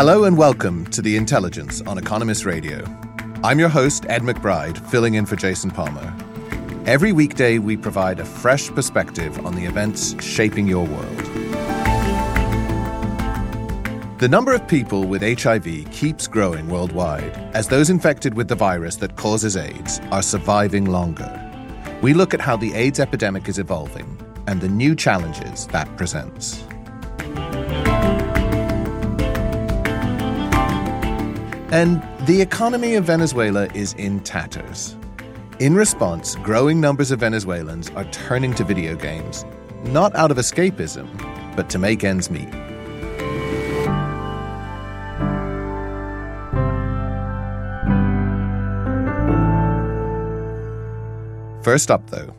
Hello and welcome to The Intelligence on Economist Radio. I'm your host, Ed McBride, filling in for Jason Palmer. Every weekday, we provide a fresh perspective on the events shaping your world. The number of people with HIV keeps growing worldwide as those infected with the virus that causes AIDS are surviving longer. We look at how the AIDS epidemic is evolving and the new challenges that presents. And the economy of Venezuela is in tatters. In response, growing numbers of Venezuelans are turning to video games, not out of escapism, but to make ends meet. First up, though,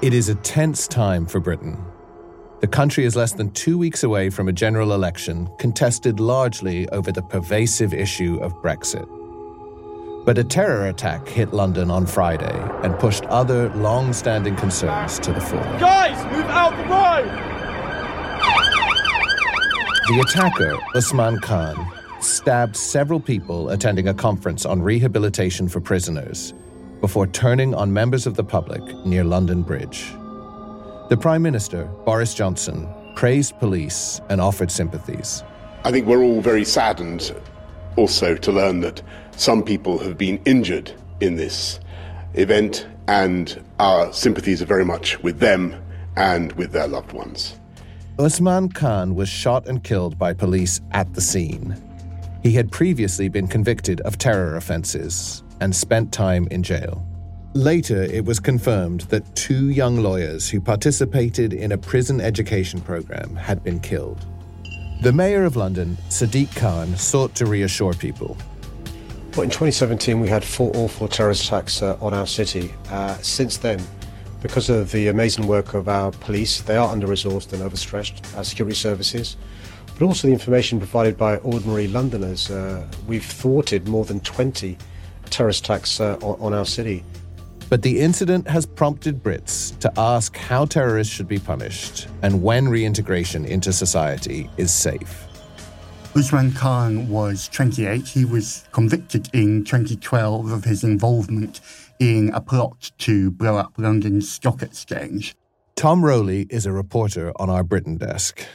it is a tense time for Britain. The country is less than two weeks away from a general election contested largely over the pervasive issue of Brexit. But a terror attack hit London on Friday and pushed other long standing concerns to the fore. Guys, move out the road! The attacker, Usman Khan, stabbed several people attending a conference on rehabilitation for prisoners before turning on members of the public near London Bridge. The Prime Minister, Boris Johnson, praised police and offered sympathies. I think we're all very saddened also to learn that some people have been injured in this event, and our sympathies are very much with them and with their loved ones. Usman Khan was shot and killed by police at the scene. He had previously been convicted of terror offenses and spent time in jail. Later, it was confirmed that two young lawyers who participated in a prison education program had been killed. The Mayor of London, Sadiq Khan, sought to reassure people. Well, in 2017, we had four awful terrorist attacks uh, on our city. Uh, since then, because of the amazing work of our police, they are under resourced and overstretched, our security services, but also the information provided by ordinary Londoners. Uh, we've thwarted more than 20 terrorist attacks uh, on, on our city. But the incident has prompted Brits to ask how terrorists should be punished and when reintegration into society is safe. Usman Khan was 28. He was convicted in 2012 of his involvement in a plot to blow up London's stock exchange. Tom Rowley is a reporter on our Britain desk.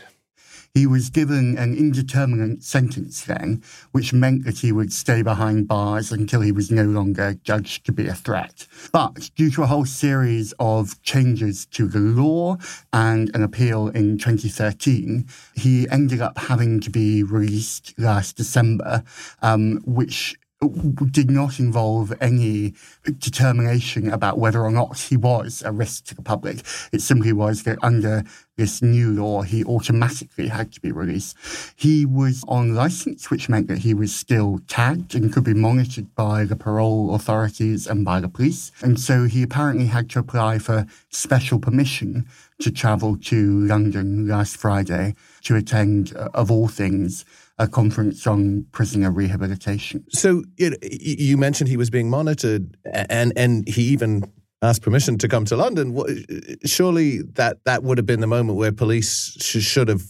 He was given an indeterminate sentence then, which meant that he would stay behind bars until he was no longer judged to be a threat. But due to a whole series of changes to the law and an appeal in 2013, he ended up having to be released last December, um, which did not involve any determination about whether or not he was a risk to the public. It simply was that under this new law, he automatically had to be released. He was on license, which meant that he was still tagged and could be monitored by the parole authorities and by the police. And so he apparently had to apply for special permission to travel to London last Friday to attend, uh, of all things, a conference on prisoner rehabilitation. So it, you mentioned he was being monitored, and and he even asked permission to come to London. Surely that that would have been the moment where police sh- should have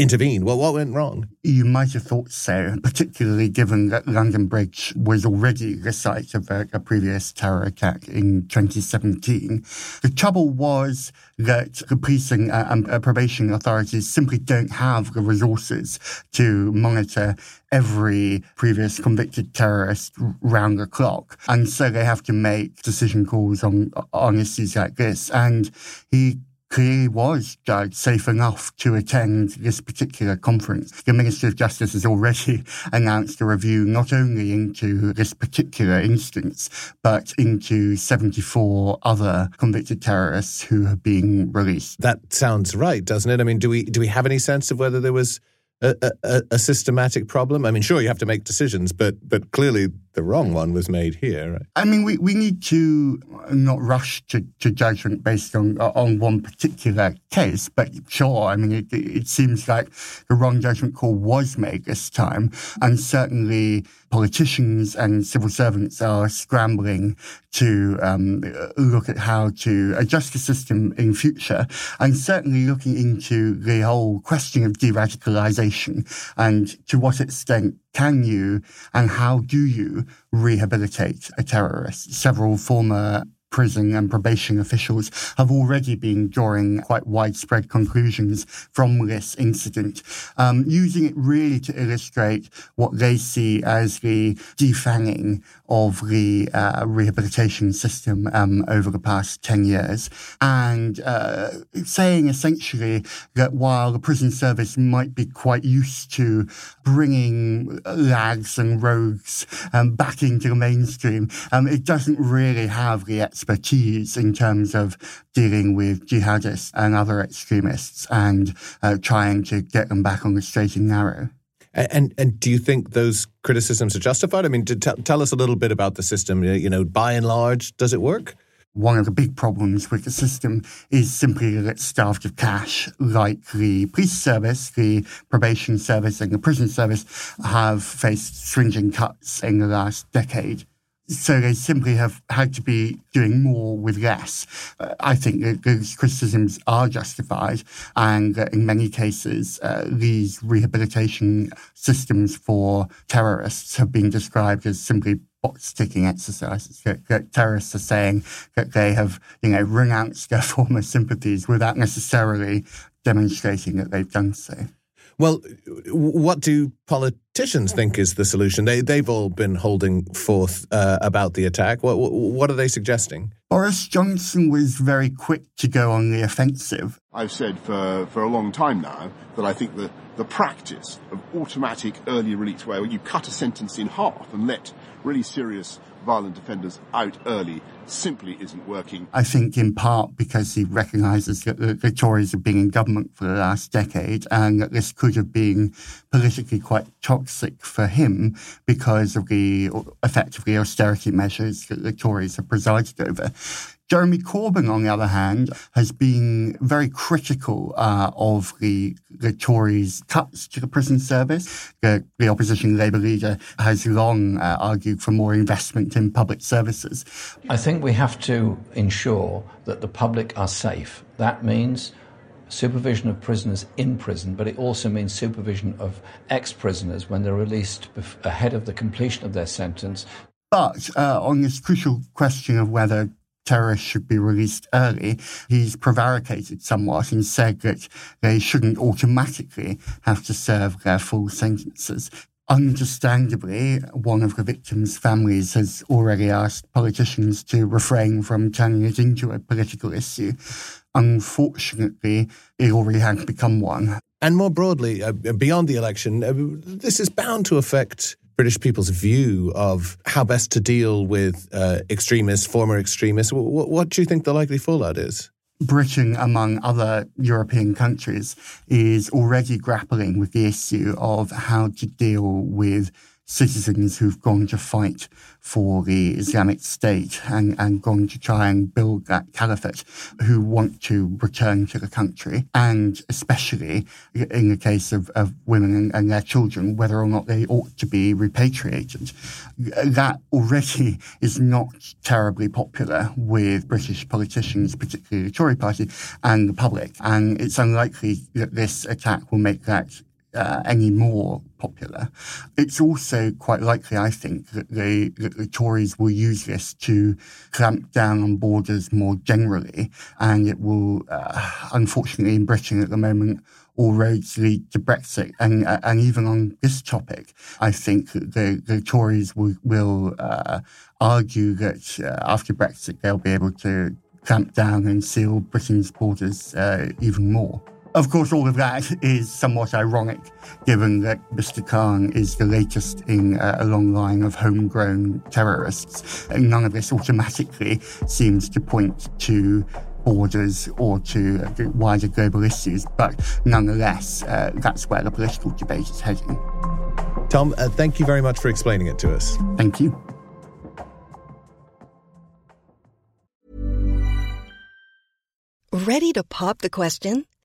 intervened. Well, what went wrong? You might have thought so, particularly given that London Bridge was already the site of a, a, previous terror attack in 2017. The trouble was that the policing uh, and uh, probation authorities simply don't have the resources to monitor every previous convicted terrorist round the clock. And so they have to make decision calls on, on issues like this. And he clearly was judged safe enough to attend this particular conference. The Minister of Justice has already announced a review not only into this particular instance, but into 74 other convicted terrorists who have been released. That sounds right, doesn't it? I mean, do we do we have any sense of whether there was a, a, a systematic problem? I mean, sure, you have to make decisions, but but clearly the wrong one was made here. I mean, we, we need to not rush to, to judgment based on on one particular case, but sure, I mean, it, it seems like the wrong judgment call was made this time, and certainly politicians and civil servants are scrambling to um, look at how to adjust the system in future, and certainly looking into the whole question of de-radicalization and to what extent can you and how do you rehabilitate a terrorist? Several former prison and probation officials have already been drawing quite widespread conclusions from this incident, um, using it really to illustrate what they see as the defanging of the uh, rehabilitation system um, over the past 10 years, and uh, saying essentially that while the prison service might be quite used to bringing lags and rogues um, back into the mainstream, um, it doesn't really have the expertise in terms of dealing with jihadists and other extremists and uh, trying to get them back on the straight and narrow. And and do you think those criticisms are justified? I mean, t- tell us a little bit about the system. You know, by and large, does it work? One of the big problems with the system is simply that it's starved of cash, like the police service, the probation service, and the prison service have faced stringent cuts in the last decade. So they simply have had to be doing more with less. Uh, I think that those criticisms are justified, and in many cases, uh, these rehabilitation systems for terrorists have been described as simply box ticking exercises. That, that, terrorists are saying that they have, you know, renounced their former sympathies without necessarily demonstrating that they've done so. Well, what do politicians think is the solution? They they've all been holding forth uh, about the attack. What what are they suggesting? Boris Johnson was very quick to go on the offensive. I've said for, for a long time now that I think the, the practice of automatic early release, where you cut a sentence in half and let really serious violent offenders out early simply isn't working. I think in part because he recognises that the, Tories have been in government for the last decade and that this could have been politically quite toxic for him because of the effectively austerity measures that the Tories have presided over. Jeremy Corbyn, on the other hand, has been very critical uh, of the, the Tories' cuts to the prison service. The, the opposition Labour leader has long uh, argued for more investment in public services. I think we have to ensure that the public are safe. That means supervision of prisoners in prison, but it also means supervision of ex prisoners when they're released ahead of the completion of their sentence. But uh, on this crucial question of whether terrorists should be released early, he's prevaricated somewhat and said that they shouldn't automatically have to serve their full sentences. Understandably, one of the victims' families has already asked politicians to refrain from turning it into a political issue. Unfortunately, it already has become one. And more broadly, uh, beyond the election, uh, this is bound to affect British people's view of how best to deal with uh, extremists, former extremists. W- what do you think the likely fallout is? Britain, among other European countries, is already grappling with the issue of how to deal with citizens who've gone to fight for the Islamic State and, and gone to try and build that caliphate who want to return to the country. And especially in the case of, of women and, and their children, whether or not they ought to be repatriated. That already is not terribly popular with British politicians, particularly the Tory party and the public. And it's unlikely that this attack will make that uh, any more popular. It's also quite likely, I think, that the, that the Tories will use this to clamp down on borders more generally, and it will, uh, unfortunately, in Britain at the moment, all roads lead to Brexit. And uh, and even on this topic, I think the, the Tories will, will uh, argue that uh, after Brexit they'll be able to clamp down and seal Britain's borders uh, even more. Of course, all of that is somewhat ironic, given that Mr. Khan is the latest in uh, a long line of homegrown terrorists. And none of this automatically seems to point to borders or to wider global issues, but nonetheless, uh, that's where the political debate is heading. Tom, uh, thank you very much for explaining it to us. Thank you. Ready to pop the question?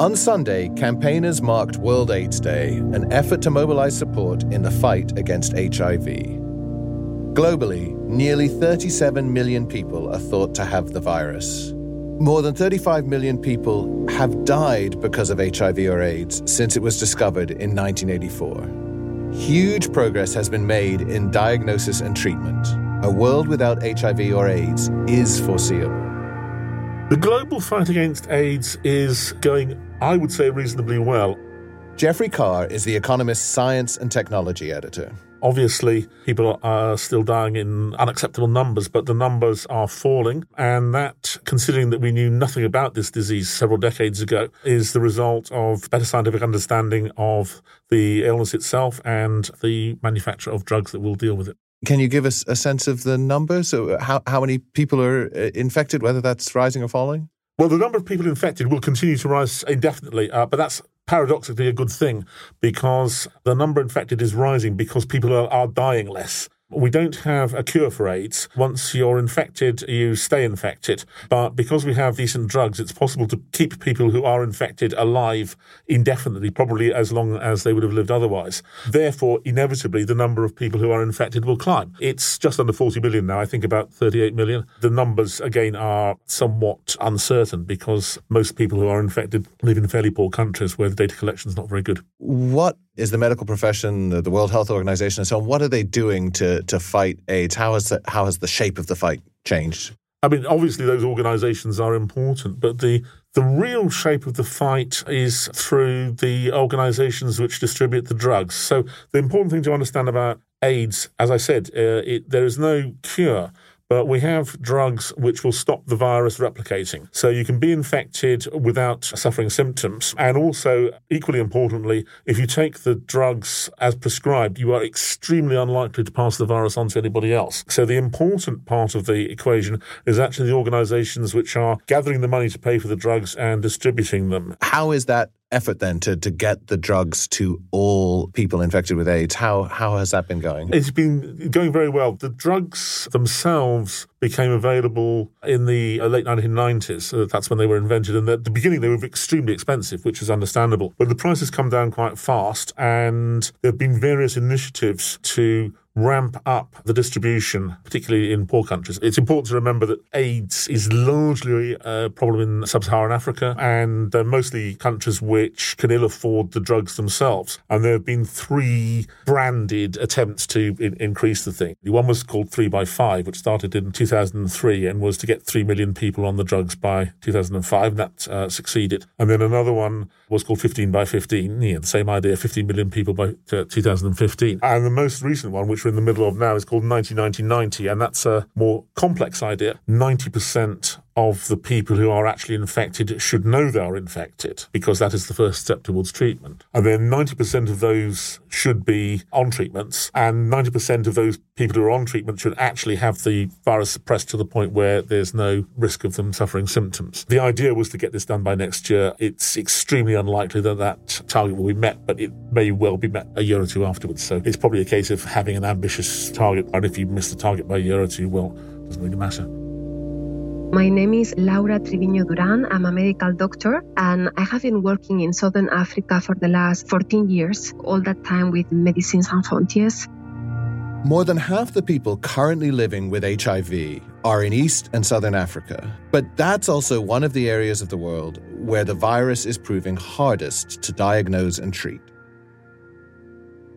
On Sunday, campaigners marked World AIDS Day, an effort to mobilize support in the fight against HIV. Globally, nearly 37 million people are thought to have the virus. More than 35 million people have died because of HIV or AIDS since it was discovered in 1984. Huge progress has been made in diagnosis and treatment. A world without HIV or AIDS is foreseeable. The global fight against AIDS is going, I would say, reasonably well. Geoffrey Carr is The Economist's science and technology editor. Obviously, people are still dying in unacceptable numbers, but the numbers are falling. And that, considering that we knew nothing about this disease several decades ago, is the result of better scientific understanding of the illness itself and the manufacture of drugs that will deal with it. Can you give us a sense of the numbers? So how, how many people are uh, infected, whether that's rising or falling? Well, the number of people infected will continue to rise indefinitely, uh, but that's paradoxically a good thing because the number infected is rising because people are, are dying less. We don't have a cure for AIDS. Once you're infected, you stay infected. But because we have decent drugs, it's possible to keep people who are infected alive indefinitely, probably as long as they would have lived otherwise. Therefore, inevitably, the number of people who are infected will climb. It's just under 40 million now, I think about 38 million. The numbers, again, are somewhat uncertain because most people who are infected live in fairly poor countries where the data collection is not very good. What is the medical profession, the World Health Organization, and so on? What are they doing to to fight AIDS? How has the, how has the shape of the fight changed? I mean, obviously those organisations are important, but the the real shape of the fight is through the organisations which distribute the drugs. So the important thing to understand about AIDS, as I said, uh, it, there is no cure but we have drugs which will stop the virus replicating. So you can be infected without suffering symptoms. And also, equally importantly, if you take the drugs as prescribed, you are extremely unlikely to pass the virus on to anybody else. So the important part of the equation is actually the organizations which are gathering the money to pay for the drugs and distributing them. How is that effort then to, to get the drugs to all people infected with AIDS. How how has that been going? It's been going very well. The drugs themselves became available in the uh, late 1990s. that's when they were invented. And at the beginning, they were extremely expensive, which is understandable. But the prices come down quite fast, and there have been various initiatives to ramp up the distribution, particularly in poor countries. It's important to remember that AIDS is largely a problem in sub-Saharan Africa and uh, mostly countries which can ill afford the drugs themselves. And there have been three branded attempts to in- increase the thing. One was called 3 by 5 which started in 2003 and was to get 3 million people on the drugs by 2005. And that uh, succeeded. And then another one was called 15 by 15. Yeah, the same idea, 15 million people by uh, 2015. And the most recent one, which we're in the middle of now, is called 90 90 90. And that's a more complex idea. 90% of the people who are actually infected should know they are infected because that is the first step towards treatment. And then 90% of those should be on treatments, and 90% of those people who are on treatment should actually have the virus suppressed to the point where there's no risk of them suffering symptoms. The idea was to get this done by next year. It's extremely unlikely that that target will be met, but it may well be met a year or two afterwards. So it's probably a case of having an ambitious target, and if you miss the target by a year or two, well, it doesn't really matter. My name is Laura Triviño Duran. I'm a medical doctor and I have been working in Southern Africa for the last 14 years, all that time with Médecins Sans Frontières. More than half the people currently living with HIV are in East and Southern Africa. But that's also one of the areas of the world where the virus is proving hardest to diagnose and treat.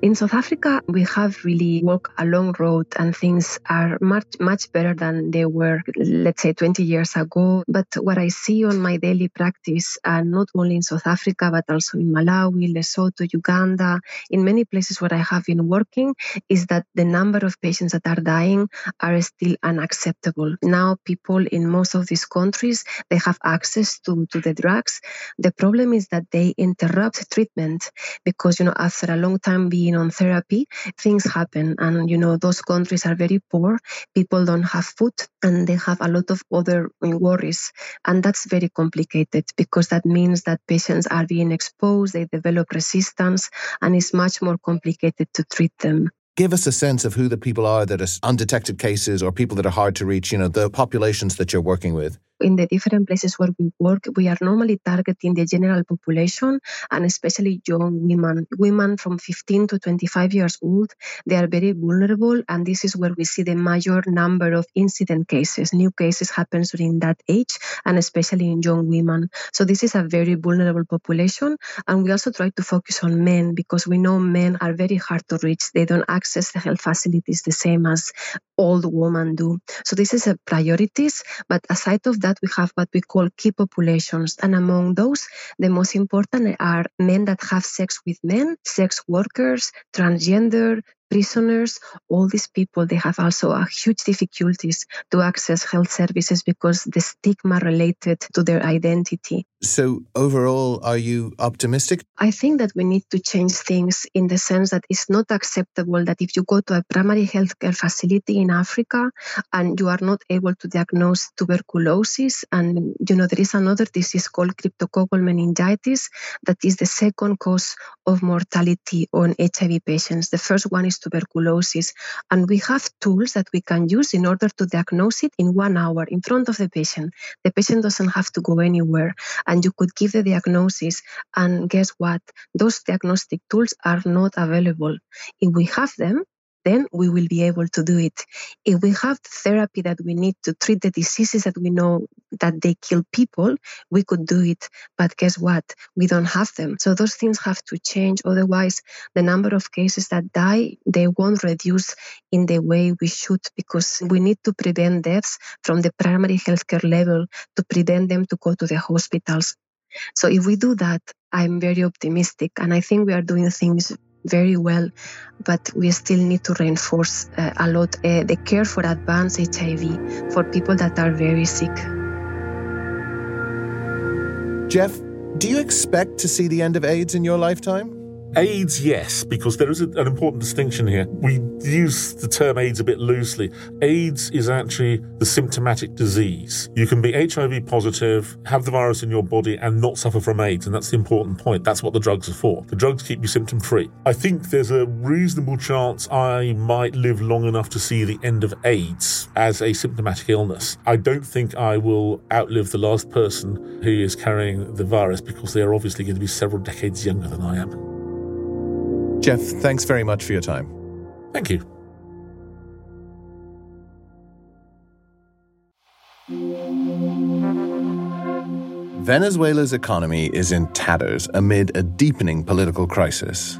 In South Africa, we have really walked a long road and things are much, much better than they were, let's say, 20 years ago. But what I see on my daily practice, and not only in South Africa, but also in Malawi, Lesotho, Uganda, in many places where I have been working, is that the number of patients that are dying are still unacceptable. Now, people in most of these countries, they have access to, to the drugs. The problem is that they interrupt treatment because, you know, after a long time being on therapy, things happen. And, you know, those countries are very poor. People don't have food and they have a lot of other eh, worries. And that's very complicated because that means that patients are being exposed, they develop resistance, and it's much more complicated to treat them give us a sense of who the people are that are undetected cases or people that are hard to reach, you know, the populations that you're working with? In the different places where we work, we are normally targeting the general population and especially young women. Women from 15 to 25 years old, they are very vulnerable, and this is where we see the major number of incident cases. New cases happen during that age, and especially in young women. So this is a very vulnerable population, and we also try to focus on men because we know men are very hard to reach. They don't access the health facilities the same as old women do. So this is a priorities, but aside of that, we have what we call key populations. And among those, the most important are men that have sex with men, sex workers, transgender, prisoners, all these people, they have also a huge difficulties to access health services because the stigma related to their identity. So overall, are you optimistic? I think that we need to change things in the sense that it's not acceptable that if you go to a primary healthcare facility in Africa and you are not able to diagnose tuberculosis, and you know there is another disease called cryptococcal meningitis that is the second cause of mortality on HIV patients. The first one is tuberculosis. And we have tools that we can use in order to diagnose it in one hour in front of the patient. The patient doesn't have to go anywhere. And you could give the diagnosis. And guess what? Those diagnostic tools are not available. If we have them, then we will be able to do it. If we have the therapy that we need to treat the diseases that we know that they kill people, we could do it. But guess what? We don't have them. So those things have to change. Otherwise, the number of cases that die, they won't reduce in the way we should because we need to prevent deaths from the primary healthcare level to prevent them to go to the hospitals. So if we do that, I'm very optimistic and I think we are doing things very well, but we still need to reinforce uh, a lot uh, the care for advanced HIV for people that are very sick. Jeff, do you expect to see the end of AIDS in your lifetime? AIDS, yes, because there is an important distinction here. We use the term AIDS a bit loosely. AIDS is actually the symptomatic disease. You can be HIV positive, have the virus in your body, and not suffer from AIDS, and that's the important point. That's what the drugs are for. The drugs keep you symptom free. I think there's a reasonable chance I might live long enough to see the end of AIDS as a symptomatic illness. I don't think I will outlive the last person who is carrying the virus because they are obviously going to be several decades younger than I am. Jeff, thanks very much for your time. Thank you. Venezuela's economy is in tatters amid a deepening political crisis.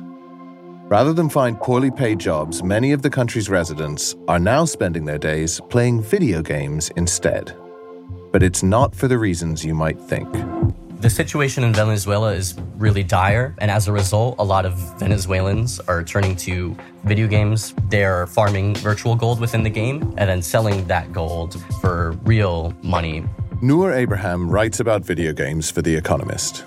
Rather than find poorly paid jobs, many of the country's residents are now spending their days playing video games instead. But it's not for the reasons you might think. The situation in Venezuela is really dire, and as a result, a lot of Venezuelans are turning to video games. They're farming virtual gold within the game and then selling that gold for real money. Noor Abraham writes about video games for The Economist.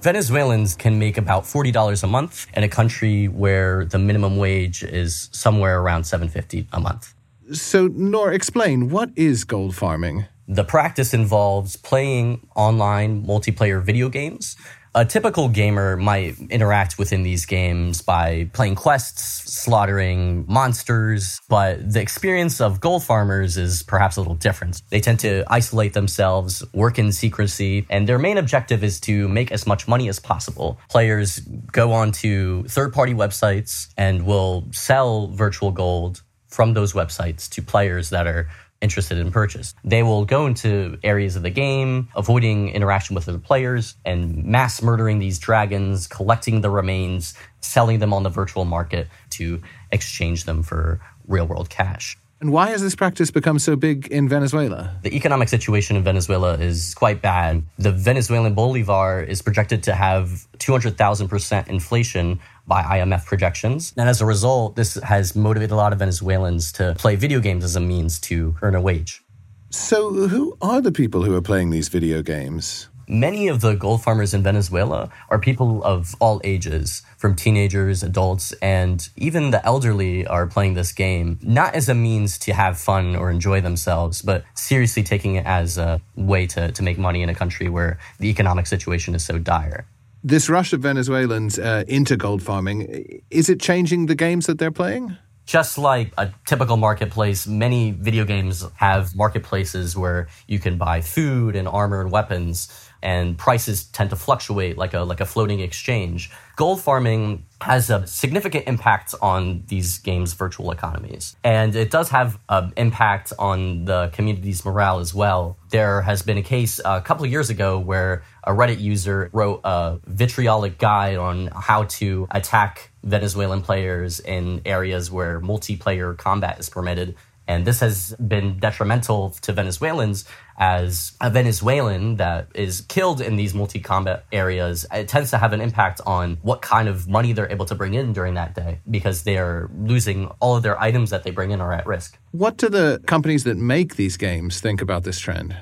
Venezuelans can make about $40 a month in a country where the minimum wage is somewhere around 750 a month. So, Noor, explain what is gold farming? The practice involves playing online multiplayer video games A typical gamer might interact within these games by playing quests, slaughtering monsters, but the experience of gold farmers is perhaps a little different. They tend to isolate themselves, work in secrecy, and their main objective is to make as much money as possible. Players go onto third party websites and will sell virtual gold from those websites to players that are interested in purchase. They will go into areas of the game, avoiding interaction with other players, and mass murdering these dragons, collecting the remains, selling them on the virtual market to exchange them for real world cash. And why has this practice become so big in Venezuela? The economic situation in Venezuela is quite bad. The Venezuelan bolivar is projected to have 200,000% inflation by IMF projections. And as a result, this has motivated a lot of Venezuelans to play video games as a means to earn a wage. So, who are the people who are playing these video games? Many of the gold farmers in Venezuela are people of all ages, from teenagers, adults, and even the elderly are playing this game, not as a means to have fun or enjoy themselves, but seriously taking it as a way to, to make money in a country where the economic situation is so dire. This rush of Venezuelans uh, into gold farming, is it changing the games that they're playing? Just like a typical marketplace, many video games have marketplaces where you can buy food and armor and weapons and prices tend to fluctuate like a like a floating exchange. Gold farming has a significant impact on these games' virtual economies, and it does have an impact on the community's morale as well. There has been a case a couple of years ago where a Reddit user wrote a vitriolic guide on how to attack Venezuelan players in areas where multiplayer combat is permitted and this has been detrimental to Venezuelans as a Venezuelan that is killed in these multi combat areas. It tends to have an impact on what kind of money they're able to bring in during that day because they're losing all of their items that they bring in are at risk. What do the companies that make these games think about this trend?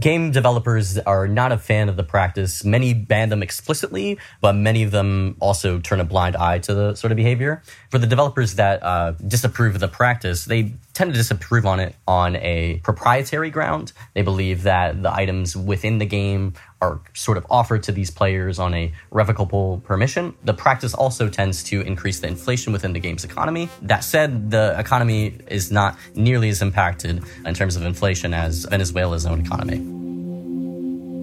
game developers are not a fan of the practice. Many ban them explicitly, but many of them also turn a blind eye to the sort of behavior. For the developers that uh, disapprove of the practice, they tend to disapprove on it on a proprietary ground. They believe that the items within the game are sort of offered to these players on a revocable permission. The practice also tends to increase the inflation within the game's economy. That said, the economy is not nearly as impacted in terms of inflation as Venezuela's own economy.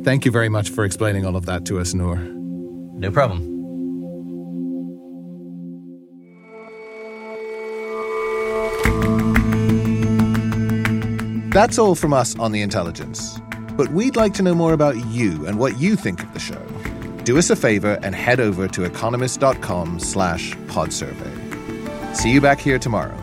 Thank you very much for explaining all of that to us, Noor. No problem. That's all from us on The Intelligence. But we'd like to know more about you and what you think of the show. Do us a favor and head over to economist.com slash podsurvey. See you back here tomorrow.